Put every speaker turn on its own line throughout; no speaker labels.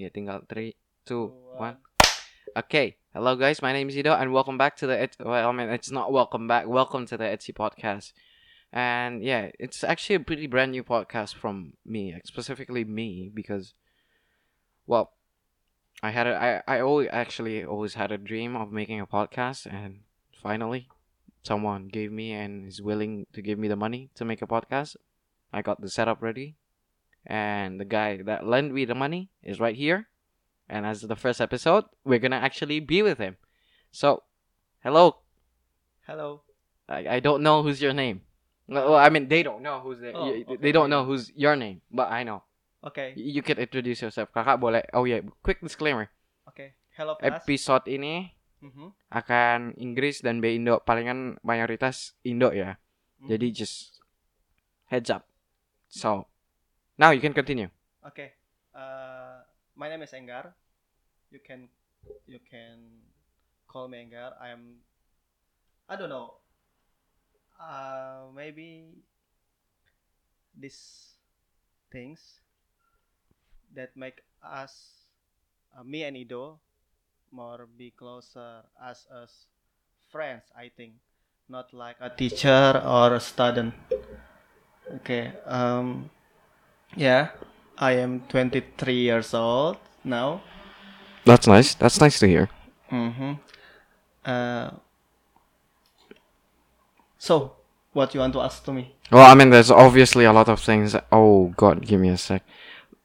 Ya tinggal 3, 2, 1. Okay, hello guys, my name is Ido and welcome back to the, Ed- well, I mean, it's not welcome back, welcome to the Etsy podcast. And yeah, it's actually a pretty brand new podcast from me, specifically me, because, well, I had a, I, I always actually always had a dream of making a podcast, and finally, someone gave me and is willing to give me the money to make a podcast. I got the setup ready, and the guy that lent me the money is right here. And as the first episode, we're gonna actually be with him. So, hello.
Hello.
I, I don't know who's your name. Well, I mean, they don't know who's the,
Oh, okay,
they don't know who's your name, but I know. Okay. You can introduce yourself. Kakak boleh. Oh yeah, quick disclaimer.
Okay. Hello class.
Episode ini
Mhm.
akan Inggris dan B Indo. Palingan mayoritas Indo ya.
Mhm.
Jadi just heads up. So, now you can continue.
Okay. Uh, my name is Enggar. You can you can call me Enggar. I'm I don't know. Uh, maybe these things that make us uh, me and Ido more be closer as us friends. I think not like a teacher or a student. Okay. Um. Yeah, I am 23 years old now.
That's nice. That's nice to hear.
Mm-hmm. Uh, so, what you want to ask to me?
Well, I mean, there's obviously a lot of things. Oh God, give me a sec.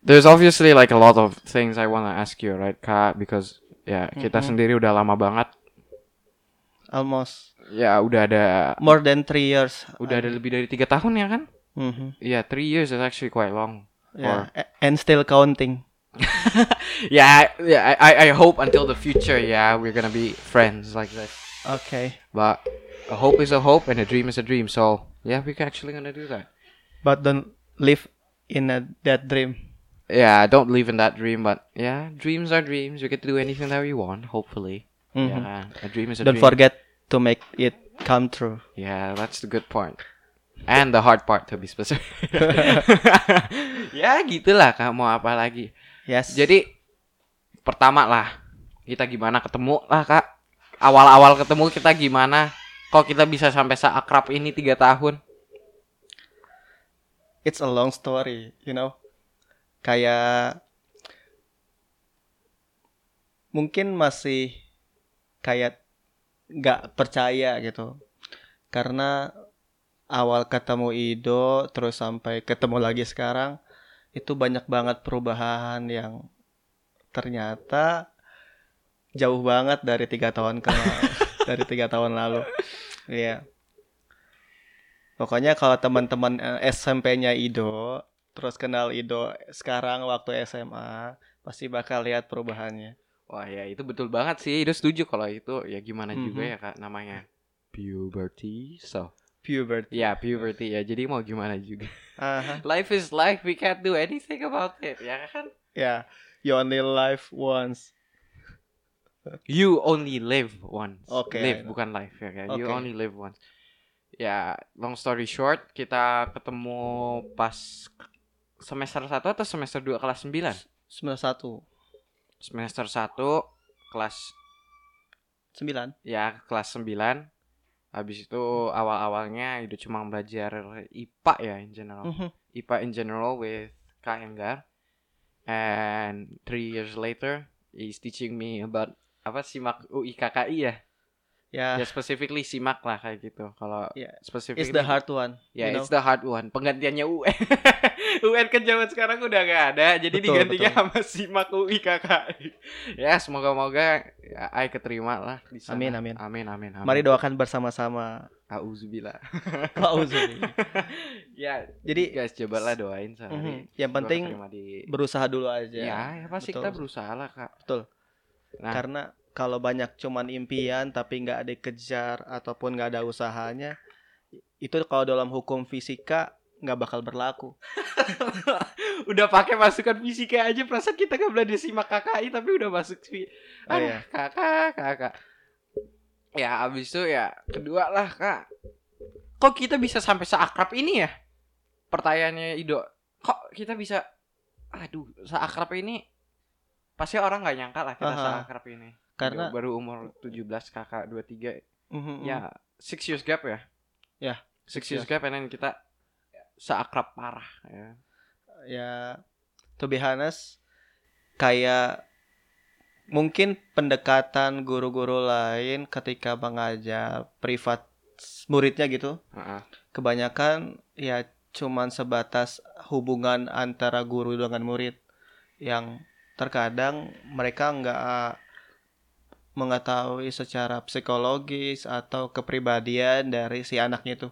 There's obviously like a lot of things I wanna ask you, right, Kak? Because ya kita
Mhm.
sendiri udah lama banget.
Almost
Ya udah ada
more than three years.
udah ada lebih dari tiga tahun ya kan?
Mm-hmm.
Yeah, three years is actually quite long.
Yeah, a- and still counting.
Yeah, I- yeah. I, I I hope until the future, yeah, we're gonna be friends like this.
Okay,
But a hope is a hope, and a dream is a dream. So yeah, we're actually gonna do that.
but don't live in a, that dream.
Yeah, don't live in that dream, but yeah, dreams are dreams. We get to do anything that we want, hopefully.
Mhm.
Yeah, a dream is a
Don't
dream.
forget to make it come true.
Yeah, that's the good part. And the hard part to be specific. ya gitulah kak mau apa lagi.
Yes.
Jadi pertama lah kita gimana ketemu lah kak. Awal-awal ketemu kita gimana? Kok kita bisa sampai seakrab ini tiga tahun?
it's a long story, you know. Kayak mungkin masih kayak nggak percaya gitu. Karena awal ketemu Ido terus sampai ketemu lagi sekarang itu banyak banget perubahan yang ternyata jauh banget dari tiga tahun ke dari tiga tahun lalu. Iya. Pokoknya kalau teman-teman eh, SMP-nya Ido terus kenal Ido sekarang waktu SMA pasti bakal lihat perubahannya.
Wah ya itu betul banget sih. Itu setuju kalau itu ya gimana juga
Mhm.
ya kak namanya puberty. So
Puberty.
ya puberty ya. Jadi mau gimana juga.
Aha.
life is life. We can't do anything about it. Ya kan?
Ya, you only live once.
You only live once.
Oke, I
Live bukan life ya kan. You
Oke.
only live once. Ya, long story short, kita ketemu pas semester 1 atau semester 2 kelas 9?
Semester satu,
Semester 1 kelas
sembilan.
ya kelas 9. Habis itu awal-awalnya itu cuma belajar IPA ya in general.
Mhm.
IPA in general with Kak Enggar. And three years later, he's teaching me about apa SIMAK UI KKI ya.
Ya,
Ya specifically SIMAK lah kayak gitu. Kalau
Yeah.
specifically
it's the hard one.
Ya,
you
it's
know?
the hard one. Penggantiannya UN. UN kan zaman sekarang udah gak ada. Jadi
Betul,
digantinya
betul.
sama SIMAK UI KKI. ya, semoga-moga ya, I keterima lah di sana.
Amin, amin.
Amin, amin, amin.
Mari doakan bersama-sama.
Auzubillah.
Auzubillah.
ya,
Jadi
guys cobalah doain sehari.
mhm, yang
Gua
penting
di
berusaha dulu aja.
Ya, ya pasti
Betul.
kita berusaha lah, Kak.
Betul.
Nah,
Karena kalau banyak cuman impian tapi nggak dikejar ataupun nggak ada usahanya, itu kalau dalam hukum fisika nggak bakal berlaku.
udah pakai masukan fisika aja perasaan kita gak belajar simak KKI tapi udah masuk fi
Oh,
Aduh,
iya.
kakak kakak ya abis itu ya kedua lah kak kok kita bisa sampai seakrab ini ya pertanyaannya Ido kok kita bisa aduh seakrab ini pasti orang nggak nyangka lah kita
Aha.
seakrab ini.
Karena-
baru umur 17 kakak 23
Mhm,
ya six years gap ya.
Ya,
six
six
years gap and kita seakrab parah ya.
ya to be honest kayak mungkin pendekatan guru-guru lain ketika mengajar privat muridnya gitu
Heeh.
kebanyakan ya cuman sebatas hubungan antara guru dengan murid yang terkadang mereka nggak mengetahui secara psikologis atau kepribadian dari si anaknya itu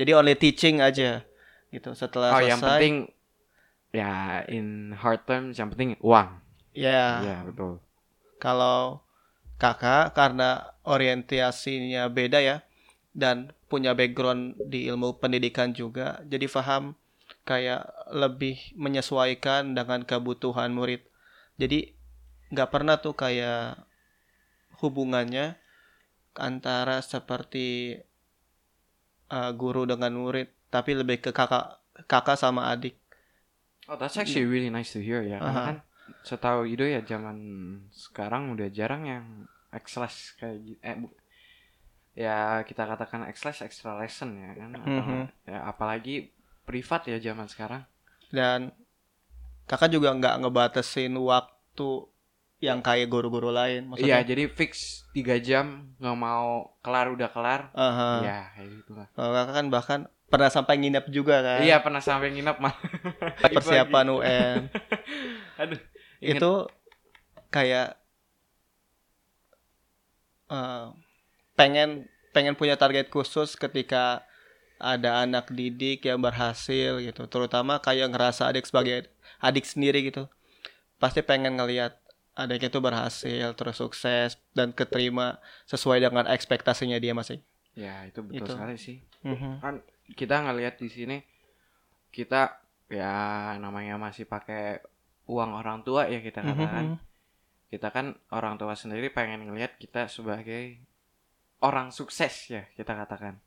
jadi only teaching aja gitu setelah
Oh, yang
selesai
penting ya in hard terms yang penting uang.
ya
Iya, betul.
kalau kakak karena orientasinya beda ya dan punya background di ilmu pendidikan juga jadi paham kayak lebih menyesuaikan dengan kebutuhan murid jadi nggak pernah tuh kayak hubungannya antara seperti uh, guru dengan murid tapi lebih ke kakak kakak sama adik
Oh, that's actually really nice to hear ya. Karena
Aha.
kan setahu Ido ya zaman sekarang udah jarang yang X-les kayak gitu. Eh, bu- ya kita katakan X-les extra lesson ya kan. Atau,
Mhm.
ya apalagi privat ya zaman sekarang.
dan kakak juga nggak ngebatasin waktu yang kayak guru-guru lain
Iya,
maksudnya
jadi fix 3 jam nggak mau kelar udah kelar.
Aha.
Ya, kayak gitu lah.
Kakak kan bahkan pernah sampai nginep juga kan
Iya, pernah sampai nginep mah.
persiapan UN
Aduh.
Itu kayak eh, pengen pengen punya target khusus ketika ada anak didik yang berhasil gitu terutama kayak ngerasa adik sebagai adik sendiri gitu pasti pengen ngelihat adiknya itu berhasil terus sukses dan keterima sesuai dengan ekspektasinya dia masih
Ya, itu betul
Itu.
sekali sih.
Mhm.
kan kita ngelihat di sini kita ya namanya masih pakai uang orang tua ya kita katakan.
Mhm.
kita kan orang tua sendiri pengen ngelihat kita sebagai orang sukses ya kita katakan.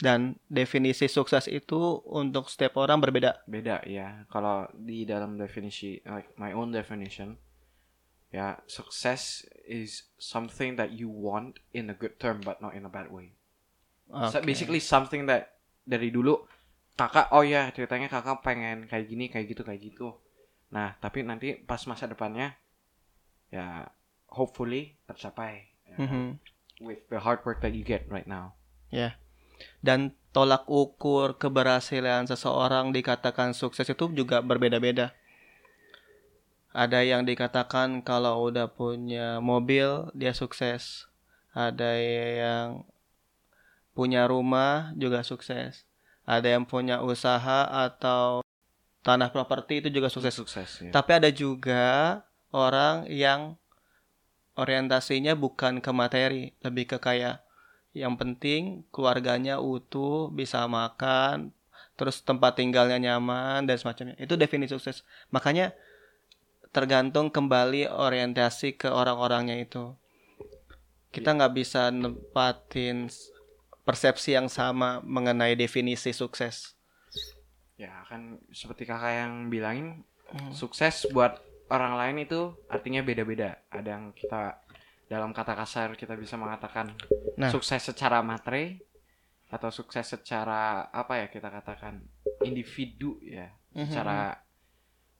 Dan definisi sukses itu untuk setiap orang berbeda?
Beda ya kalau di dalam definisi like my own definition ya success is something that you want in a good term but not in a bad way. So,
Oke.
basically something that dari dulu kakak oh ya ceritanya kakak pengen kayak gini kayak gitu kayak gitu nah tapi nanti pas masa depannya ya hopefully tercapai ya kan?
Mhm.
with the hard work that you get right now
dan tolak ukur keberhasilan seseorang dikatakan sukses itu juga berbeda-beda. Ada yang dikatakan kalau udah punya mobil dia sukses. Ada yang punya rumah juga sukses. Ada yang punya usaha atau tanah properti itu juga sukses.
sukses ya.
Tapi ada juga orang yang orientasinya bukan ke materi, lebih ke kayak yang penting keluarganya utuh, bisa makan, terus tempat tinggalnya nyaman dan semacamnya. Itu definisi sukses. Makanya tergantung kembali orientasi ke orang-orangnya itu. Kita nggak bisa nempatin persepsi yang sama mengenai definisi sukses.
ya kan seperti kakak yang bilangin
Hmm.
sukses buat orang lain itu artinya beda-beda ada yang kita dalam kata kasar kita bisa mengatakan
Nah.
sukses secara materi atau sukses secara apa ya kita katakan individu ya
Mhm.
secara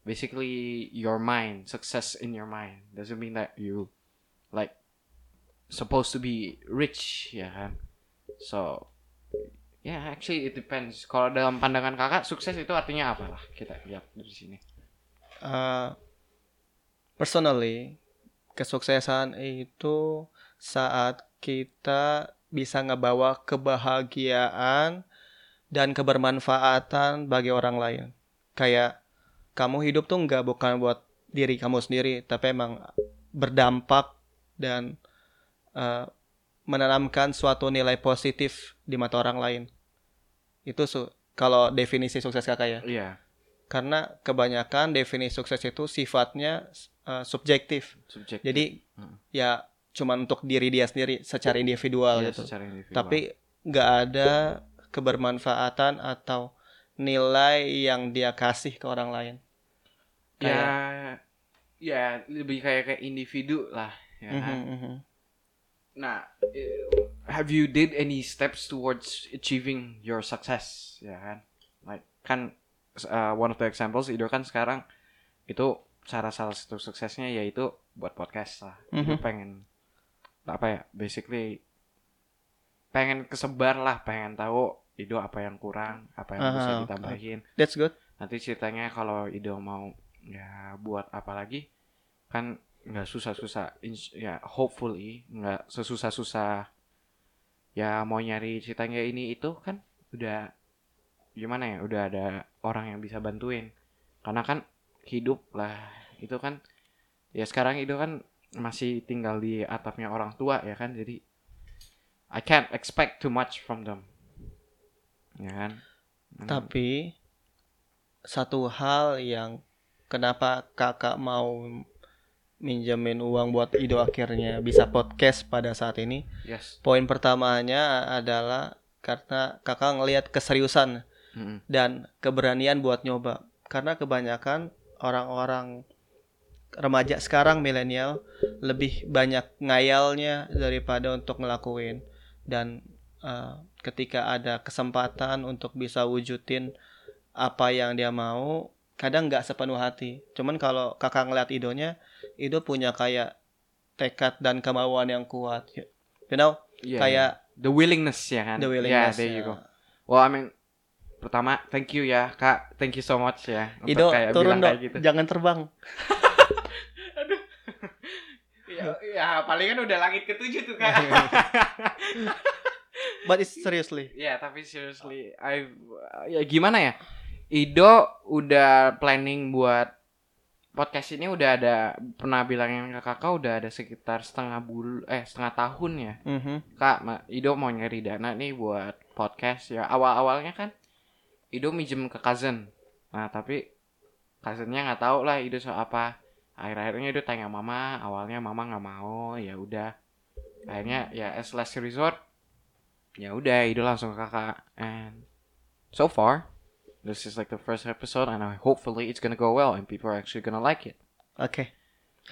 basically your mind success in your mind doesn't mean that you like supposed to be rich ya kan so yeah actually it depends. Kalau dalam pandangan kakak sukses itu artinya apa lah? Kita lihat dari sini.
Uh, personally, kesuksesan itu saat kita bisa ngebawa kebahagiaan dan kebermanfaatan bagi orang lain. Kayak kamu hidup tuh nggak bukan buat diri kamu sendiri, tapi emang berdampak dan uh, menanamkan suatu nilai positif di mata orang lain. Itu su- kalau definisi sukses kakak ya
iya
karena kebanyakan definisi sukses itu sifatnya uh, subjektif.
subjektif
Jadi
Hmm.
ya cuman untuk diri dia sendiri secara individual
Iya,
gitu.
secara individual.
Tapi nggak ada kebermanfaatan atau nilai yang dia kasih ke orang lain.
ya
Kayak
ya lebih kayak kayak individu lah ya kan?
Mhm, mhm.
Nah, eh, have you did any steps towards achieving your success? Ya kan, like kan uh, one of the examples Ido kan sekarang itu cara salah satu suksesnya yaitu buat podcast lah. Ido
Mhm.
pengen apa ya, basically pengen kesebar lah, pengen tahu Ido apa yang kurang, apa yang bisa
Ah,
ditambahin.
That's good.
Nanti ceritanya kalau Ido mau ya buat apa lagi kan nggak susah-susah ya hopefully nggak sesusah-susah. Ya mau nyari ceritanya ini itu kan udah gimana ya udah ada orang yang bisa bantuin. Karena kan hidup lah itu kan ya sekarang itu kan masih tinggal di atapnya orang tua ya kan? Jadi I can't expect too much from them. Ya kan? Hmm.
Tapi satu hal yang kenapa kakak mau minjemin uang buat Ido akhirnya bisa podcast pada saat ini.
yes
Poin pertamanya adalah karena kakak ngelihat keseriusan
Mm-mm.
dan keberanian buat nyoba. Karena kebanyakan orang-orang remaja sekarang milenial lebih banyak ngayalnya daripada untuk ngelakuin dan eh, ketika ada kesempatan untuk bisa wujudin apa yang dia mau kadang nggak sepenuh hati. Cuman kalau kakak ngeliat idonya Ido punya kayak tekad dan kemauan yang kuat. You know?
Yeah,
kayak
the willingness ya kan?
The
yeah
willingness
there you
ya.
go well I mean pertama thank you ya kak. Thank you so much ya untuk
Ido
kayak
turun
bilang
dong.
kayak gitu.
Jangan terbang.
Ya, ya palingan udah langit ketujuh tuh kak.
But it's seriously.
Ya tapi seriously I ya gimana ya Ido udah planning buat podcast ini udah ada pernah bilangin ke kakak udah ada sekitar setengah bul eh setengah tahun ya
Mhm.
Kak, Ma- Ido mau nyari dana nih buat podcast ya. Awal-awalnya kan Ido minjem ke cousin. Nah, tapi cousinnya nggak tahu lah Ido soal apa. Akhir-akhirnya Ido tanya mama, awalnya mama nggak mau, ya udah. Akhirnya ya as last resort ya udah Ido langsung ke kakak. And so far this is like the first episode and I hopefully it's gonna go well and people are actually gonna like it.
Oke.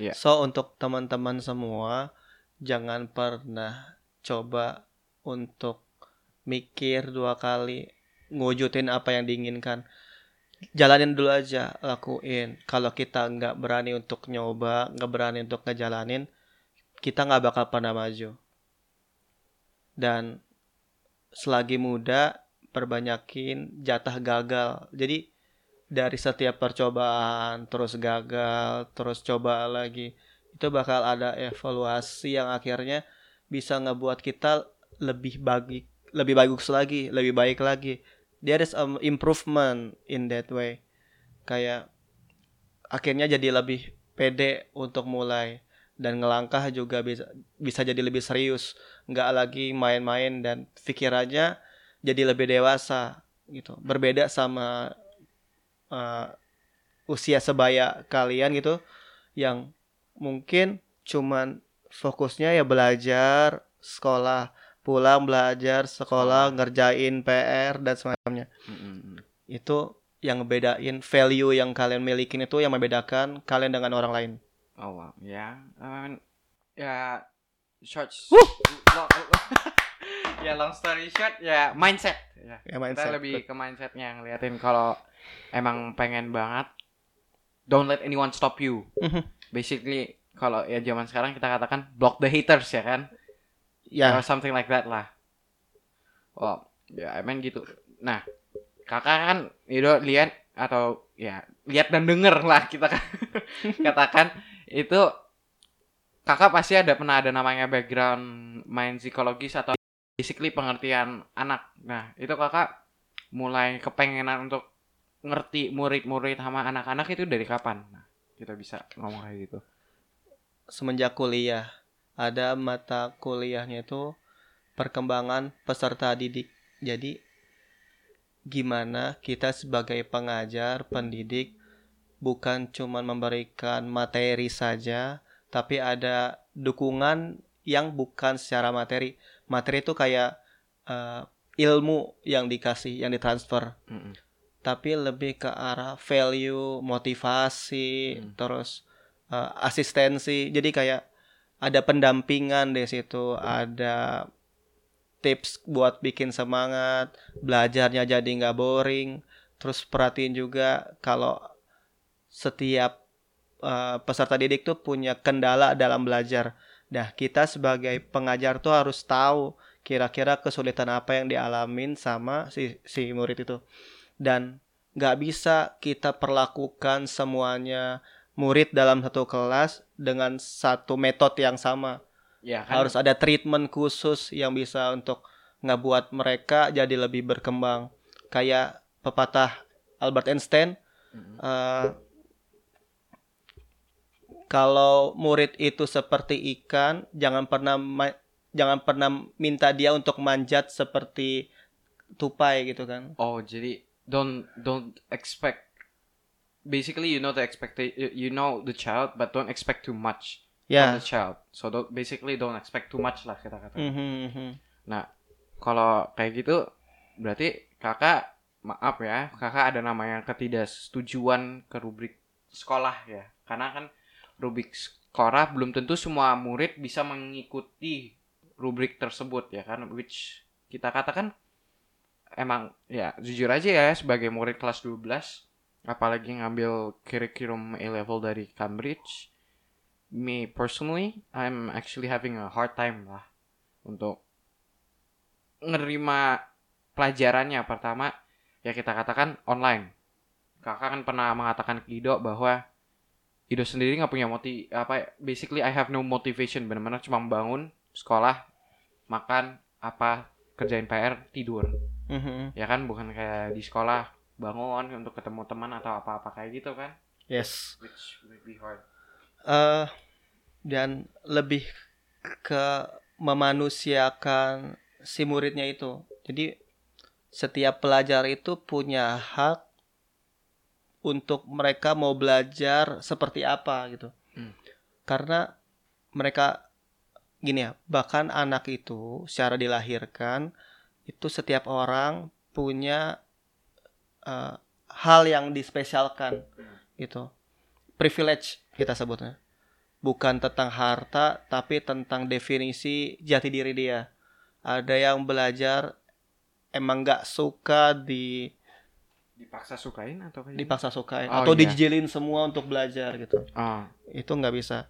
Iya.
So untuk teman-teman semua jangan pernah coba untuk mikir dua kali ngewujudin apa yang diinginkan. Jalanin dulu aja, lakuin. Kalau kita nggak berani untuk nyoba, nggak berani untuk ngejalanin, kita nggak bakal pernah maju. Dan selagi muda, perbanyakin jatah gagal. Jadi dari setiap percobaan terus gagal, terus coba lagi, itu bakal ada evaluasi yang akhirnya bisa ngebuat kita lebih bagi lebih bagus lagi, lebih baik lagi. There is improvement in that way. Kayak akhirnya jadi lebih pede untuk mulai dan ngelangkah juga bisa bisa jadi lebih serius, nggak lagi main-main dan pikirannya jadi lebih dewasa gitu. Berbeda sama uh, usia sebaya kalian gitu yang mungkin cuman fokusnya ya belajar, sekolah, pulang belajar, sekolah, ngerjain PR dan semacamnya.
Mm-mm.
Itu yang ngebedain value yang kalian milikin itu yang membedakan kalian dengan orang lain.
Oh wow, ya, I mean, ya, long, ya long story short, ya mindset, ya.
Ya
Kita
mindset.
lebih ke mindsetnya ngeliatin kalau emang pengen banget, don't let anyone stop you.
Mhm.
Basically, kalau ya zaman sekarang kita katakan block the haters ya kan,
Ya,
or something like that lah. Oh, ya emang gitu. Nah, kakak kan itu lihat atau ya lihat dan denger lah kita kan katakan itu kakak pasti ada pernah ada namanya background main psikologis atau basically pengertian anak. Nah, itu kakak mulai kepengenan untuk ngerti murid-murid sama anak-anak itu dari kapan? Nah, kita bisa ngomong kayak gitu.
semenjak kuliah ada mata kuliahnya itu perkembangan peserta didik. Jadi gimana kita sebagai pengajar, pendidik bukan cuma memberikan materi saja, tapi ada dukungan yang bukan secara materi. Materi itu kayak eh, ilmu yang dikasih, yang ditransfer
Mm-mm.
tapi lebih ke arah value, motivasi,
Hmm.
terus eh, asistensi. Jadi kayak ada pendampingan di situ, ada tips buat bikin semangat, belajarnya jadi nggak boring. Terus perhatiin juga kalau setiap eh, peserta didik tuh punya kendala dalam belajar. Nah, kita sebagai pengajar tuh harus tahu kira-kira kesulitan apa yang dialamin sama si si murid itu. Dan nggak bisa kita perlakukan semuanya murid dalam satu kelas dengan satu metode yang sama.
Ya kan.
Harus ada treatment khusus yang bisa untuk ngebuat mereka jadi lebih berkembang. Kayak pepatah Albert Einstein,
Mm-mm.
eh, kalau murid itu seperti ikan, jangan pernah jangan pernah minta dia untuk manjat seperti tupai gitu kan.
Oh, jadi don't don't expect. Basically, you know the expectation. You know the child, but don't expect too much from
Ya.
the child. So don't basically don't expect too much lah kita kata.
Mhm, mhm.
Nah, kalau kayak gitu berarti kakak maaf ya, kakak ada namanya ketidaksetujuan ke rubrik sekolah ya. Karena kan rubrik sekolah belum tentu semua murid bisa mengikuti rubrik tersebut ya kan? Which kita katakan emang ya jujur aja ya sebagai murid kelas 12 apalagi ngambil curriculum A level dari Cambridge me personally I'm actually having a hard time lah untuk nerima pelajarannya. Pertama ya kita katakan online. Kakak kan pernah mengatakan ke Ido bahwa Ido sendiri nggak punya motiv apa ya, basically I have no motivation benar-benar cuma bangun sekolah makan apa kerjain PR tidur
Mhm.
ya kan bukan kayak di sekolah bangun untuk ketemu teman atau apa-apa kayak gitu kan
Yes.
which would be hard
eh dan lebih ke memanusiakan si muridnya itu. Jadi setiap pelajar itu punya hak untuk mereka mau belajar seperti apa gitu.
Hmm.
Karena mereka gini ya, bahkan anak itu secara dilahirkan itu setiap orang punya eh, hal yang dispesialkan gitu. Privilege kita sebutnya bukan tentang harta tapi tentang definisi jati diri dia ada yang belajar emang nggak suka di
dipaksa sukain atau kayak
dipaksa sukain
Oh,
atau
iya.
dijilin semua untuk belajar gitu.
Oh
itu nggak bisa.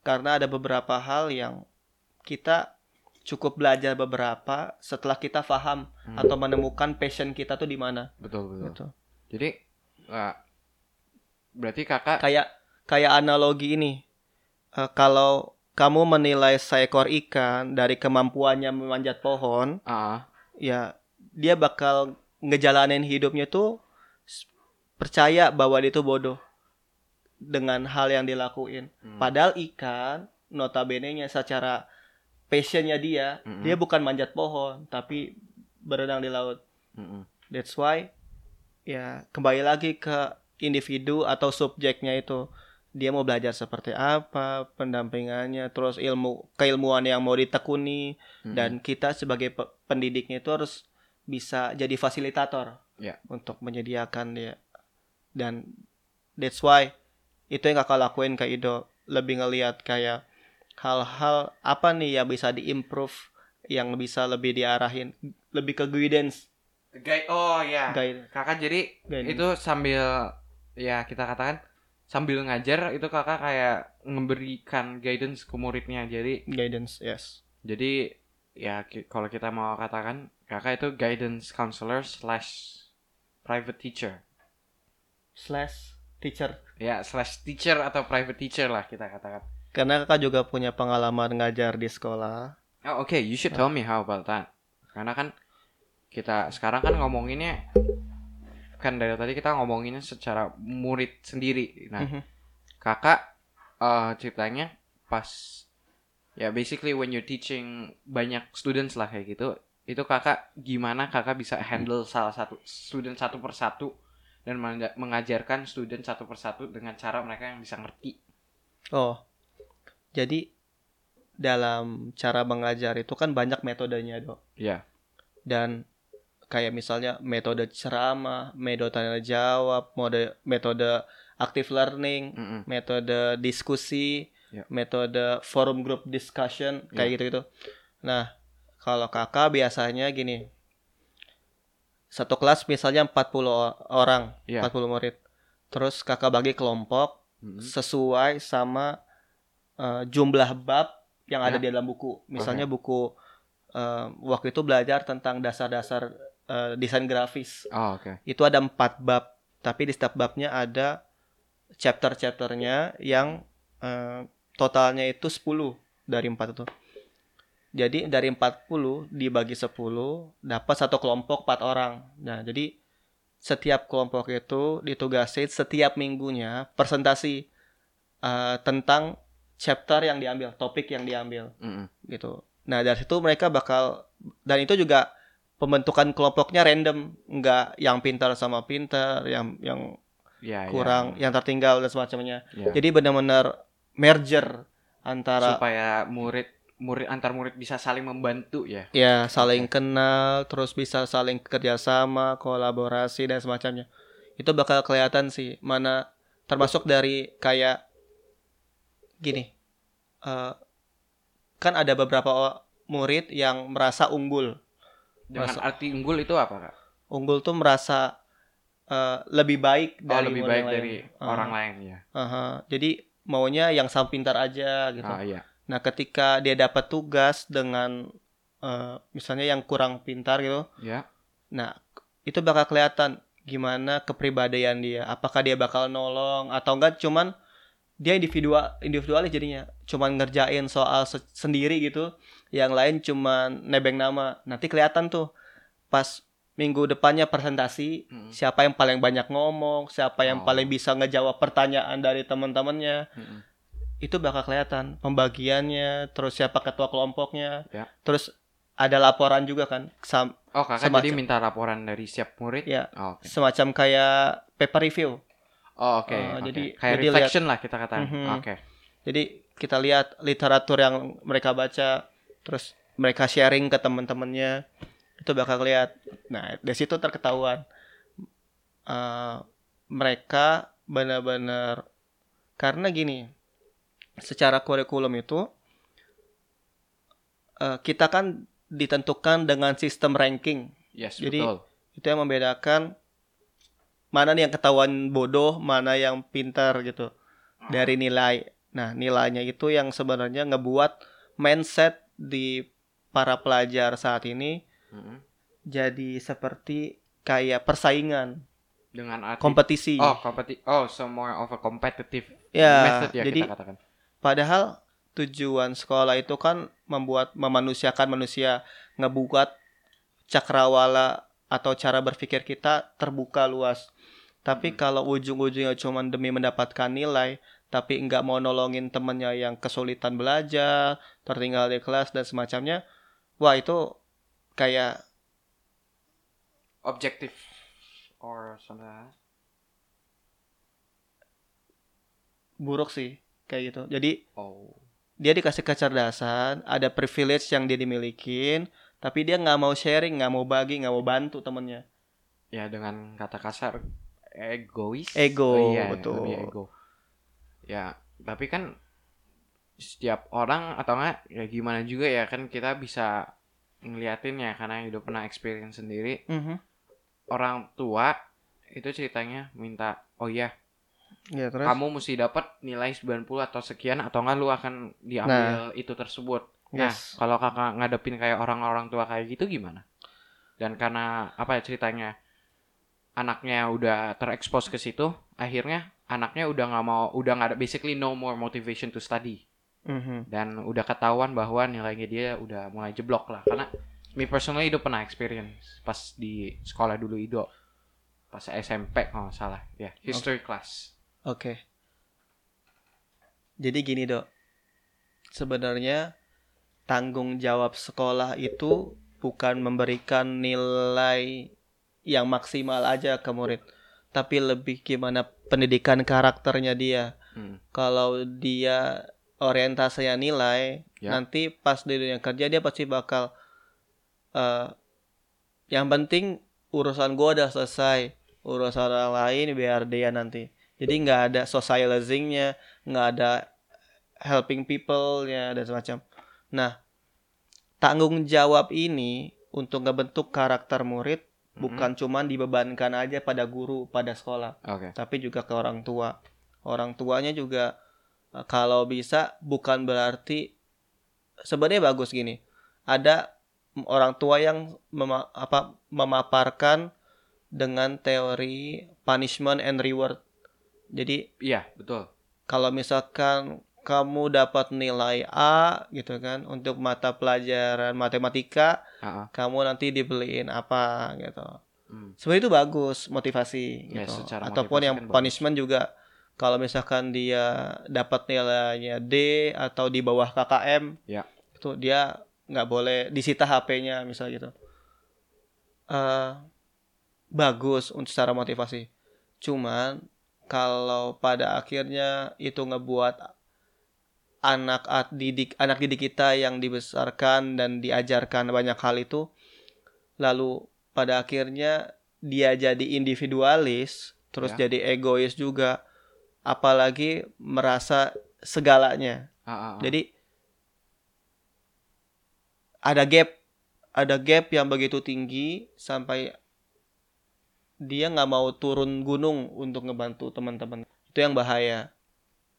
Karena ada beberapa hal yang kita cukup belajar beberapa setelah kita paham
Hmm.
atau menemukan passion kita tuh di mana.
Betul betul.
Gitu.
Jadi eh, berarti kakak
kayak kayak analogi ini. Eh, kalau kamu menilai seekor ikan dari kemampuannya memanjat pohon
ah.
ya dia bakal ngejalanin hidupnya tuh percaya bahwa dia tuh bodoh dengan hal yang dilakuin.
hmm.
Padahal ikan notabene-nya secara passionnya dia,
Mm-mm.
dia bukan manjat pohon tapi berenang di laut.
Mm-mm.
That's why ya kembali lagi ke individu atau subjeknya itu dia mau belajar seperti apa, pendampingannya, terus ilmu keilmuan yang mau ditekuni
Mm-mm.
dan kita sebagai pe- pendidiknya itu harus bisa jadi fasilitator
Ya.
untuk menyediakan dia dan that's why itu yang kakak lakuin ke Ido. Lebih ngelihat kayak hal-hal apa nih yang bisa diimprove yang bisa lebih diarahin. Lebih ke guidance.
Guide- oh ya
guide
kakak jadi itu sambil ya kita katakan sambil ngajar itu kakak kayak memberikan guidance ke muridnya. Jadi
guidance yes.
jadi ya ki- kalau kita mau katakan kakak itu guidance counselor slash private teacher
slash teacher.
Ya slash teacher atau private teacher lah kita katakan.
Karena kakak juga punya pengalaman ngajar di sekolah.
Oh oke you should tell me how about that. Karena kan kita sekarang kan ngomonginnya kan dari tadi kita ngomonginnya secara murid sendiri. Nah
Mhm.
kakak eh ceritanya pas ya basically when you're teaching banyak students lah kayak gitu itu kakak gimana kakak bisa handle salah satu student satu persatu dan menga- mengajarkan student satu persatu dengan cara mereka yang bisa ngerti
oh jadi dalam cara mengajar itu kan banyak metodenya dok
ya
dan kayak misalnya metode ceramah, metode tanya jawab, mode metode active learning,
Mm-mm.
metode diskusi,
Ya.
metode forum group discussion kayak gitu-gitu. Nah, kalau kakak biasanya gini. Satu kelas misalnya 40 o- orang,
Ya.
40 murid. Terus kakak bagi kelompok
Mm-mm.
sesuai sama eh, jumlah bab yang ada
Ya.
di dalam buku. Misalnya buku eh, waktu itu belajar tentang dasar-dasar eh, desain grafis.
Oh, oke.
Itu ada empat bab, tapi di setiap babnya ada chapter-chapternya yang eh, totalnya itu 10 dari empat itu. Jadi dari 40 dibagi 10 dapat satu kelompok 4 orang. Nah, jadi setiap kelompok itu ditugasin setiap minggunya presentasi eh, tentang chapter yang diambil, topik yang diambil
Mm-mm.
gitu. Nah, dari situ mereka bakal dan itu juga pembentukan kelompoknya random, nggak yang pintar sama pintar, yang yang
Ya, ya.
kurang, yang tertinggal dan semacamnya.
Ya.
Jadi benar-benar merger antara
supaya murid murid antar murid bisa saling membantu ya.
ya saling kenal, terus bisa saling kerjasama, kolaborasi dan semacamnya. Itu bakal kelihatan sih mana termasuk dari kayak gini. eh, kan ada beberapa murid yang merasa unggul.
Dengan
Masa-
arti unggul itu apa, Kak?
Unggul tuh merasa eh, lebih baik
Oh,
dari
lebih baik
lain.
dari
Ah.
orang lain ya.
Aha. Jadi maunya yang sama pintar aja gitu.
Ah, iya.
Nah, ketika dia dapat tugas dengan eh, misalnya yang kurang pintar gitu,
Ya.
nah itu bakal kelihatan gimana kepribadian dia. Apakah dia bakal nolong atau enggak cuman dia individual individualis jadinya cuman ngerjain soal se- sendiri gitu. Yang lain cuman nebeng nama. Nanti kelihatan tuh pas minggu depannya presentasi
Mm-mm.
siapa yang paling banyak ngomong, siapa yang
Oh.
paling bisa ngejawab pertanyaan dari teman-temannya
Mm-mm.
Itu bakal kelihatan pembagiannya, terus siapa ketua kelompoknya,
Ya.
terus ada laporan juga kan, sam-
Oh, Kakak
Semacam-
jadi minta laporan dari setiap murid?
ya
Oh, oke.
semacam kayak paper review.
Oh, oke.
Eh,
oke.
jadi-
kayak
jadi lihat-
reflection lah kita katakan.
Mhm.
Oke.
Jadi kita lihat literatur yang mereka baca, terus mereka sharing ke teman-temannya, itu bakal lihat. Nah dari situ terketahuan Eh, mereka benar-benar karena gini, secara kurikulum itu eh, kita kan ditentukan dengan sistem ranking.
Yes,
Jadi-
betul.
Itu yang membedakan mana nih yang ketahuan bodoh, mana yang pintar gitu dari nilai. Nah, nilainya itu yang sebenarnya ngebuat mindset di para pelajar saat ini
Mhm.
jadi seperti kayak persaingan,
Dengan arti
kompetisi.
Oh, kompeti Oh, so more of a competitive
ya,
method ya
jadi
kita katakan.
Padahal tujuan sekolah itu kan membuat memanusiakan manusia, ngebuat cakrawala atau cara berpikir kita terbuka luas. Tapi
Hmm.
kalau ujung-ujungnya cuma demi mendapatkan nilai, tapi nggak mau nolongin temennya yang kesulitan belajar, tertinggal di kelas dan semacamnya, wah itu kayak
Objective or something.
buruk sih kayak gitu. Jadi
Oh.
dia dikasih kecerdasan, ada privilege yang dia dimilikin, tapi dia nggak mau sharing, nggak mau bagi, nggak mau bantu temennya.
Ya dengan kata kasar egois.
Ego,
iya,
betul.
lebih ego. Ya, tapi kan setiap orang atau enggak ya gimana juga ya kan kita bisa ngeliatin ya karena udah pernah experience sendiri
Mhm.
orang tua itu ceritanya minta oh ya
Ya terus.
kamu mesti dapat nilai 90 atau sekian atau enggak lu akan diambil itu tersebut. Nah,
Yes.
kalau kakak ngadepin kayak orang-orang tua kayak gitu gimana? Dan karena apa ya ceritanya anaknya udah terekspos ke situ, akhirnya anaknya udah nggak mau, udah nggak ada basically no more motivation to study
Mhm.
dan udah ketahuan bahwa nilainya dia udah mulai jeblok lah. Karena me personally itu pernah experience pas di sekolah dulu Ido pas SMP kalau nggak salah ya history class.
Oke. Jadi gini dok, sebenarnya tanggung jawab sekolah itu bukan memberikan nilai yang maksimal aja ke murid, tapi lebih gimana pendidikan karakternya dia.
Hmm.
Kalau dia orientasinya nilai,
Ya.
nanti pas di dunia kerja dia pasti bakal eh yang penting urusan gua udah selesai, urusan orang lain biar dia nanti. Jadi nggak ada socializingnya, nggak ada helping people-nya dan semacam. Nah, tanggung jawab ini untuk ngebentuk karakter murid
Mhm.
bukan cuman dibebankan aja pada guru pada sekolah,
Oke.
tapi juga ke orang tua. Orang tuanya juga eh, kalau bisa bukan berarti sebenarnya bagus gini. Ada orang tua yang mema- apa memaparkan dengan teori punishment and reward. Jadi
Iya, betul.
kalau misalkan kamu dapat nilai A gitu kan untuk mata pelajaran matematika,
ah.
kamu nanti dibeliin apa gitu.
Hmm.
Sebenarnya itu bagus motivasi
Ya,
gitu. Ataupun
motivasi
yang
kan bagus.
punishment juga kalau misalkan dia dapat nilainya D atau di bawah KKM,
Ya.
itu dia nggak boleh disita HP-nya misal gitu. Eh bagus untuk secara motivasi. Cuman kalau pada akhirnya itu ngebuat anak didik anak didik kita yang dibesarkan dan diajarkan banyak hal itu lalu pada akhirnya dia jadi individualis terus
Ya.
jadi egois juga apalagi merasa segalanya
Ah, ah, ah.
jadi ada gap ada gap yang begitu tinggi sampai dia nggak mau turun gunung untuk ngebantu teman-teman itu yang bahaya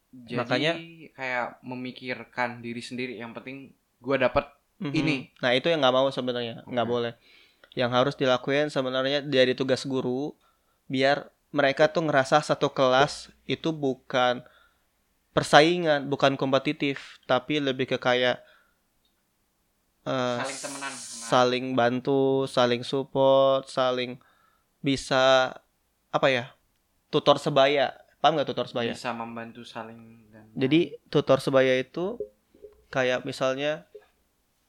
Jadi
makanya-
kayak memikirkan diri sendiri. Yang penting gua dapat
Mhm.
Ini.
nah itu yang nggak mau sebenarnya nggak
Oke.
boleh yang harus dilakuin sebenarnya dari tugas guru biar mereka tuh ngerasa satu kelas itu bukan persaingan bukan kompetitif tapi lebih ke kayak eh,
saling temenan.
Saling bantu, saling support, saling bisa apa ya? Tutor sebaya. Paham nggak tutor sebaya?
bisa membantu saling dan
Jadi tutor sebaya itu kayak misalnya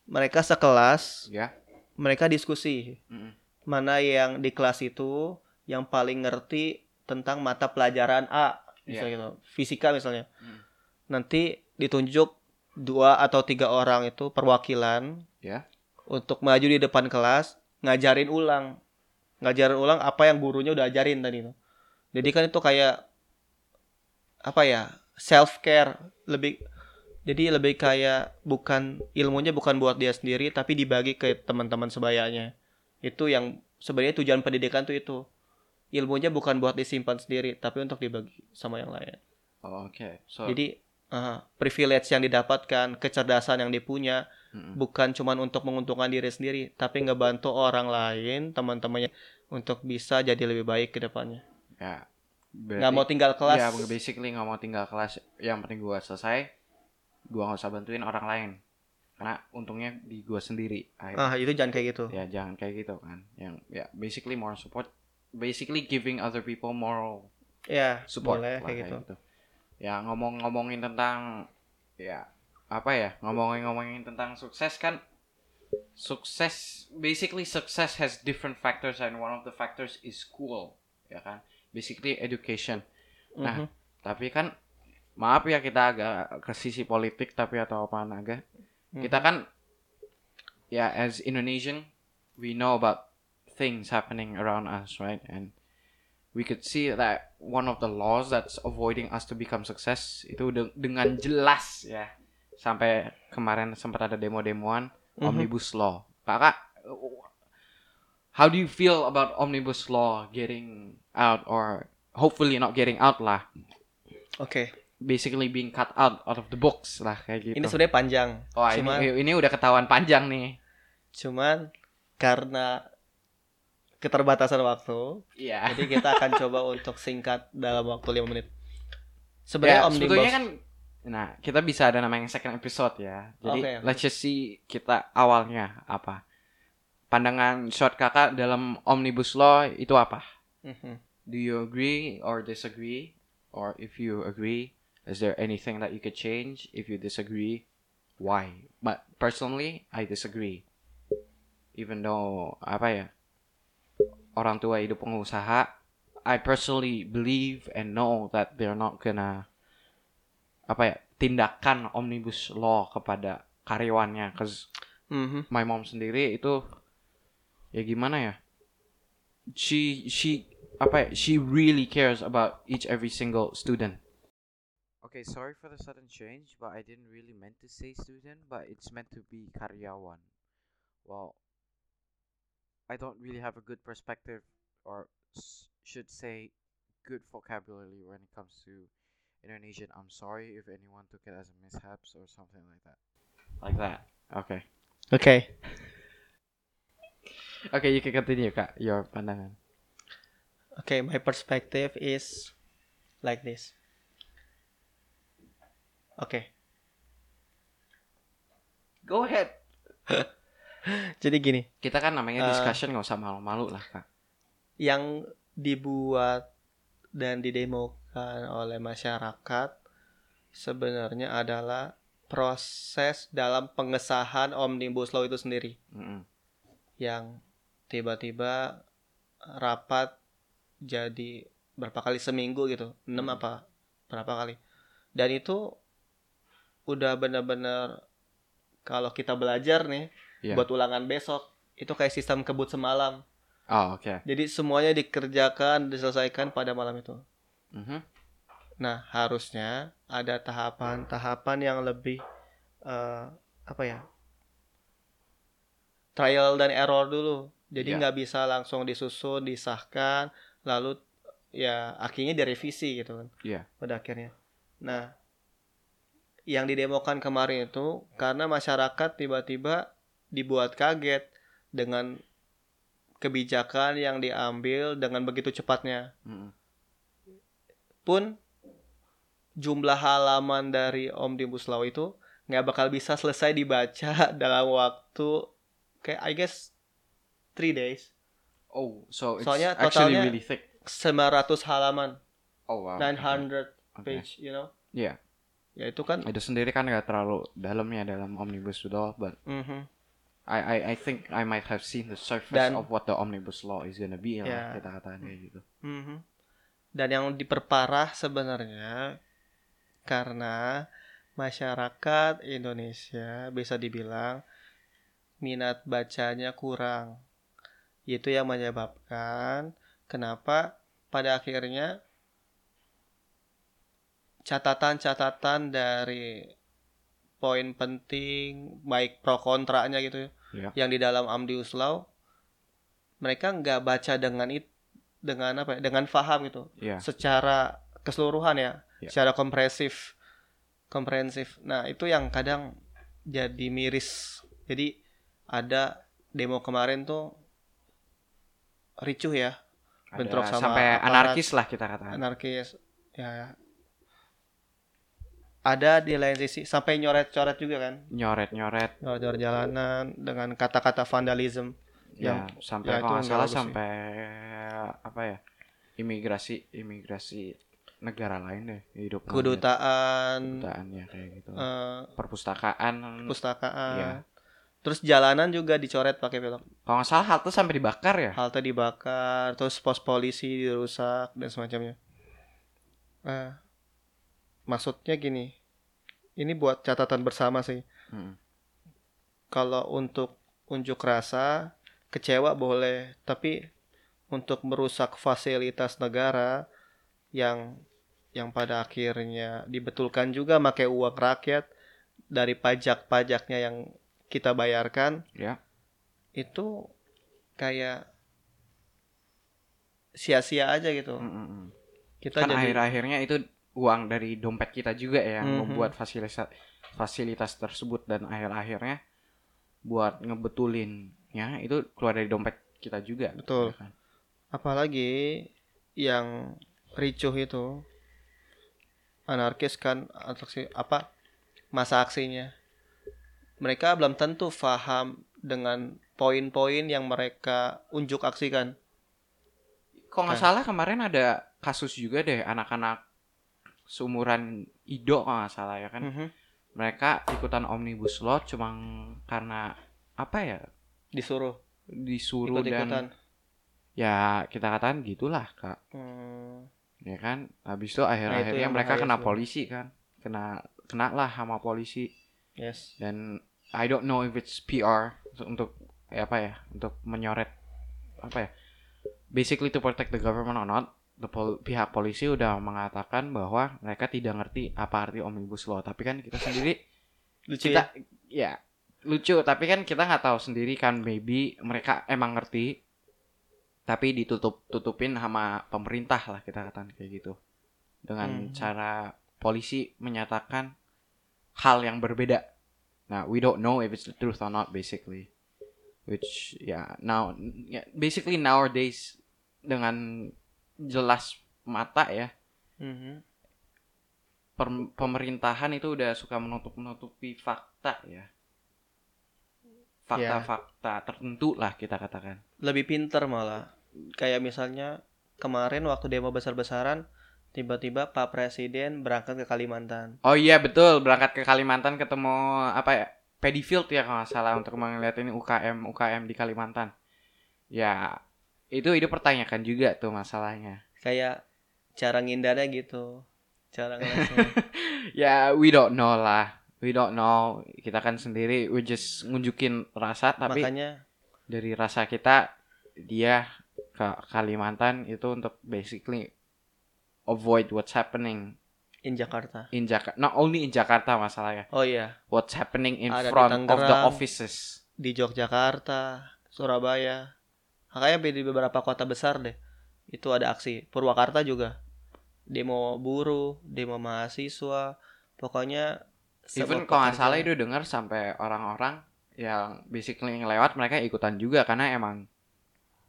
mereka sekelas,
ya.
mereka diskusi
Mm-mm.
mana yang di kelas itu yang paling ngerti tentang mata pelajaran A, misalnya gitu. Fisika misalnya.
Hmm.
Nanti ditunjuk dua atau tiga orang itu perwakilan
Ya.
untuk maju di depan kelas ngajarin ulang ngajarin ulang apa yang gurunya udah ajarin tadi itu jadi kan itu kayak apa ya self care lebih jadi lebih kayak bukan ilmunya bukan buat dia sendiri tapi dibagi ke teman-teman sebayanya. Itu yang sebenarnya tujuan pendidikan tuh itu. Ilmunya bukan buat disimpan sendiri tapi untuk dibagi sama yang lain.
Oh, Oke. So,
jadi uh, privilege yang didapatkan kecerdasan yang dipunya
mm-mm.
bukan cuman untuk menguntungkan diri sendiri, tapi ngebantu orang lain, teman-temannya untuk bisa jadi lebih baik ke depannya.
ya.
Nggak mau tinggal kelas.
Ya, basically nggak mau tinggal kelas. Yang penting gua selesai, gua nggak usah bantuin orang lain. Karena untungnya di gua sendiri. Akhirnya.
Ah, itu jangan kayak gitu.
Ya jangan kayak gitu kan. Yang ya basically moral support, basically giving other people moral
Ya,
support
boleh
lah,
kayak gitu.
Ya ngomong-ngomongin tentang ya apa ya ngomongin-ngomongin tentang sukses kan sukses basically success has different factors and one of the factors is school ya kan? Basically education. Nah,
Mhm.
tapi kan maaf ya kita agak ke sisi politik tapi atau apaan agak
Mhm.
kita kan ya as Indonesian we know about things happening around us right? And we could see that one of the laws that's avoiding us to become success itu de- dengan jelas ya sampai kemarin sempat ada demo-demoan
Mhm.
omnibus law kakak how do you feel about omnibus law getting out or hopefully not getting out lah
Oke,
basically being cut out out of the books lah kayak gitu
ini sebenarnya panjang.
Wah
cuman
ini ini udah ketahuan panjang nih.
cuman karena keterbatasan waktu,
Iya.
jadi kita akan coba untuk singkat dalam waktu 5 menit. Sebenarnya
Ya,
omnibus
sebetulnya kan nah, kita bisa ada namanya second episode ya. Jadi
oke.
let's just see kita awalnya apa. Pandangan short kakak dalam omnibus law itu apa?
Mhm.
Do you agree or disagree? Or if you agree, is there anything that you could change? If you disagree, why? But personally, I disagree. Even though apa ya? Orang tua hidup pengusaha, I personally believe and know that they're not gonna apa ya? tindakan omnibus law kepada karyawannya cause
Mhm.
my mom sendiri itu ya gimana ya she she apa ya, she really cares about each every single student. Okay, sorry for the sudden change, but I didn't really meant to say student, but it's meant to be karyawan. Well, I don't really have a good perspective, or s- should say, good vocabulary when it comes to Indonesian. I'm sorry if anyone took it as a mishaps or something like that. Like that. Okay.
Oke.
Okay, you can continue, Kak. Your pandangan.
Oke, my perspective is like this. Oke.
Go ahead.
Jadi gini,
Kita kan namanya
Eh.
discussion nggak usah malu-malu lah, Kak.
yang dibuat dan didemokan oleh masyarakat sebenarnya adalah proses dalam pengesahan Omnibus Law itu sendiri
Mm-mm.
yang tiba-tiba rapat jadi berapa kali seminggu gitu enam
Hmm.
apa berapa kali dan itu udah bener-bener kalau kita belajar nih
Iya.
buat ulangan besok itu kayak sistem kebut semalam
Oh, oke.
jadi semuanya dikerjakan diselesaikan pada malam itu
Mhm.
nah harusnya ada tahapan-tahapan yang lebih eh, apa ya trial dan error dulu jadi
Iya.
nggak bisa langsung disusun disahkan lalu ya akhirnya direvisi gitu kan
Iya.
pada akhirnya nah yang didemokan kemarin itu karena masyarakat tiba-tiba dibuat kaget dengan kebijakan yang diambil dengan begitu cepatnya
Mm-mm.
Pun jumlah halaman dari Omnibus Law itu nggak bakal bisa selesai dibaca dalam waktu kayak I guess three days
Oh, so it's
Soalnya
actually
totalnya-
really thick.
900 halaman
Oh, wow.
900
Oke.
page you know
Iya.
ya itu kan
Itu sendiri kan nggak terlalu dalamnya dalam omnibus law, but
mhm.
I, I I think I might have seen the surface
Dan-
of what the omnibus law is gonna be lah
Ya.
kayak gitu.
Mhm. Dan yang diperparah sebenarnya karena masyarakat Indonesia bisa dibilang minat bacanya kurang itu yang menyebabkan kenapa pada akhirnya catatan-catatan dari poin penting baik pro kontranya gitu ya,
Ya.
yang di dalam Omnibus Law mereka nggak baca dengan it dengan apa ya dengan faham gitu
Iya.
secara keseluruhan ya,
Ya.
secara kompresif komprehensif nah itu yang kadang jadi miris jadi ada demo kemarin tuh ricuh ya
Ada
bentrok sama
sampai
aparat.
anarkis lah kita katakan.
anarkis ya ada di lain sisi sampai nyoret-coret juga kan
Nyoret-nyoret
nyoret-nyoret jalanan dengan kata-kata vandalism
ya
Yang-
sampai
ya,
kalau salah sampai apa ya? Imigrasi imigrasi negara lain deh hidup
kedutaan
ya kayak gitu.
eh,
Perpustakaan
pustakaan
Iya.
terus jalanan juga dicoret pakai film
kalau nggak salah halte sampai dibakar ya.
halte dibakar terus pos polisi dirusak dan semacamnya Eh, maksudnya gini ini buat catatan bersama sih
Mm.
kalau untuk unjuk rasa kecewa boleh tapi untuk merusak fasilitas negara yang yang pada akhirnya dibetulkan juga pakai uang rakyat dari pajak-pajaknya yang kita bayarkan
Ya.
itu kayak sia-sia aja gitu
Mm-mm.
kita
kan
jadi
akhir-akhirnya itu uang dari dompet kita juga ya yang
Mhm.
membuat fasilitas fasilitas tersebut dan akhir-akhirnya buat ngebetulinnya itu keluar dari dompet kita juga
Betul.
ya kan?
apalagi yang ricuh itu anarkis kan atraksi apa masa aksinya mereka belum tentu paham dengan poin-poin yang mereka unjuk aksikan
Kok nggak
Kan.
salah kemarin ada kasus juga deh anak-anak seumuran Ido kalau nggak salah ya kan
Mhm.
mereka ikutan omnibus law cuma karena apa ya
disuruh?
Disuruh
ikut-ikutan?
dan ya kita katakan gitulah kak.
Hmm,
ya kan? Habis itu akhir-akhirnya
yang
mereka
bahaya
kena
sebenarnya.
polisi kan? Kena kena lah sama polisi.
Yes.
Dan I don't know if it's PR untuk ya apa ya untuk menyoret apa ya basically to protect the government or not, the pol- pihak polisi udah mengatakan bahwa mereka tidak ngerti apa arti omnibus law. Tapi kan kita sendiri
Lucu
kita
ya.
ya lucu. Tapi kan kita nggak tahu sendiri kan maybe mereka emang ngerti. Tapi ditutup tutupin sama pemerintah lah kita katakan kayak gitu. Dengan
Hmm.
cara polisi menyatakan hal yang berbeda. Nah, we don't know if it's the truth or not basically. Which ya now ya, basically nowadays dengan jelas mata ya
Mhm.
per- pemerintahan itu udah suka menutup-nutupi fakta ya. Fakta-fakta tertentu lah kita katakan.
Lebih pinter malah. Kayak misalnya kemarin waktu demo besar-besaran tiba-tiba Pak Presiden berangkat ke Kalimantan.
Oh iya betul berangkat ke Kalimantan ketemu apa ya Pedifield ya kalau nggak salah untuk melihat ini UKM UKM di Kalimantan. Ya itu itu pertanyakan juga tuh masalahnya.
Kayak cara ngindarnya gitu. Cara.
Ya we don't know lah. We don't know. Kita kan sendiri we just ngunjukin rasa tapi
Makanya
dari rasa kita dia ke Kalimantan itu untuk basically avoid what's happening
in Jakarta.
in Jakarta. Not only in Jakarta masalahnya.
Oh iya,
What's happening in
Ada
front of the offices.
di Yogyakarta, Surabaya. Makanya di beberapa kota besar deh. Itu ada aksi. Purwakarta juga. Demo buruh, demo mahasiswa. Pokoknya
Even kalau nggak salah itu dengar sampai orang-orang yang basically ngelewat mereka ikutan juga karena emang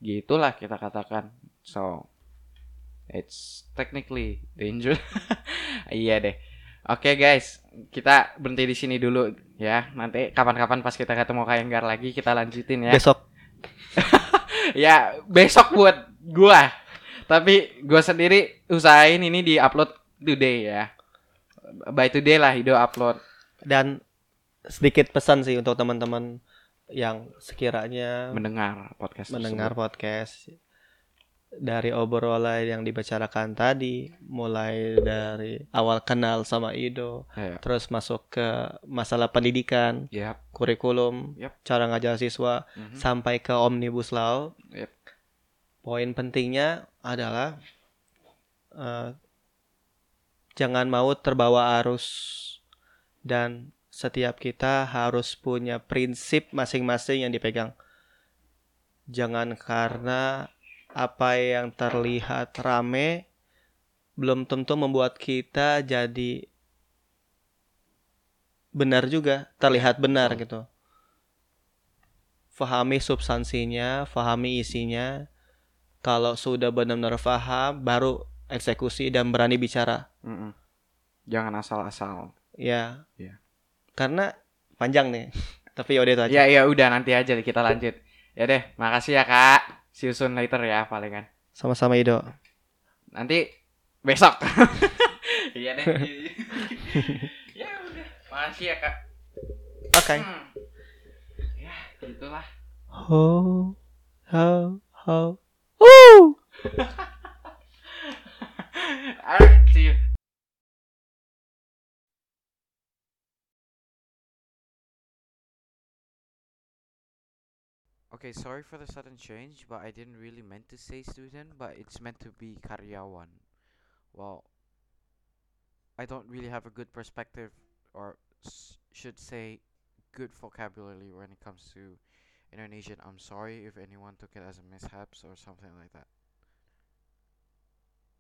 gitulah kita katakan. So it's technically dangerous. iya deh. Oke guys, kita berhenti di sini dulu ya. Nanti kapan-kapan pas kita ketemu Kayenggar lagi kita lanjutin ya.
besok
ya besok buat gua. Tapi gua sendiri usahain ini di upload today ya. By today lah Hido upload.
Dan sedikit pesan sih untuk teman-teman yang sekiranya
mendengar podcast
mendengar podcast dari obrolan yang dibicarakan tadi mulai dari awal kenal sama Ido
tersebut. Iya.
terus masuk ke masalah pendidikan
Yap.
kurikulum
Yap.
cara ngajar siswa
Mhm.
sampai ke omnibus law
Yap.
poin pentingnya adalah eh, jangan mau terbawa arus dan setiap kita harus punya prinsip masing-masing yang dipegang. Jangan karena apa yang terlihat rame belum tentu membuat kita jadi benar juga terlihat benar gitu. Fahami substansinya fahami isinya. Kalau sudah benar-benar paham baru eksekusi dan berani bicara.
Mm-mm. Jangan asal-asal.
Ya
Iya.
karena panjang nih tapi yaudah itu aja
Ya ya udah nanti aja deh, kita lanjut. Ya deh, makasih ya kak. See you soon later ya palingan.
sama-sama Ido
Nanti besok. Iya deh. ya udah. Makasih ya kak.
oke
Hmm. Ya gitulah.
ho ho ho Woo!
Alright, see you. Okay, sorry for the sudden change, but I didn't really meant to say student, but it's meant to be karyawan. Well, I don't really have a good perspective, or should say, good vocabulary when it comes to Indonesian. I'm sorry if anyone took it as a mishaps or something like that.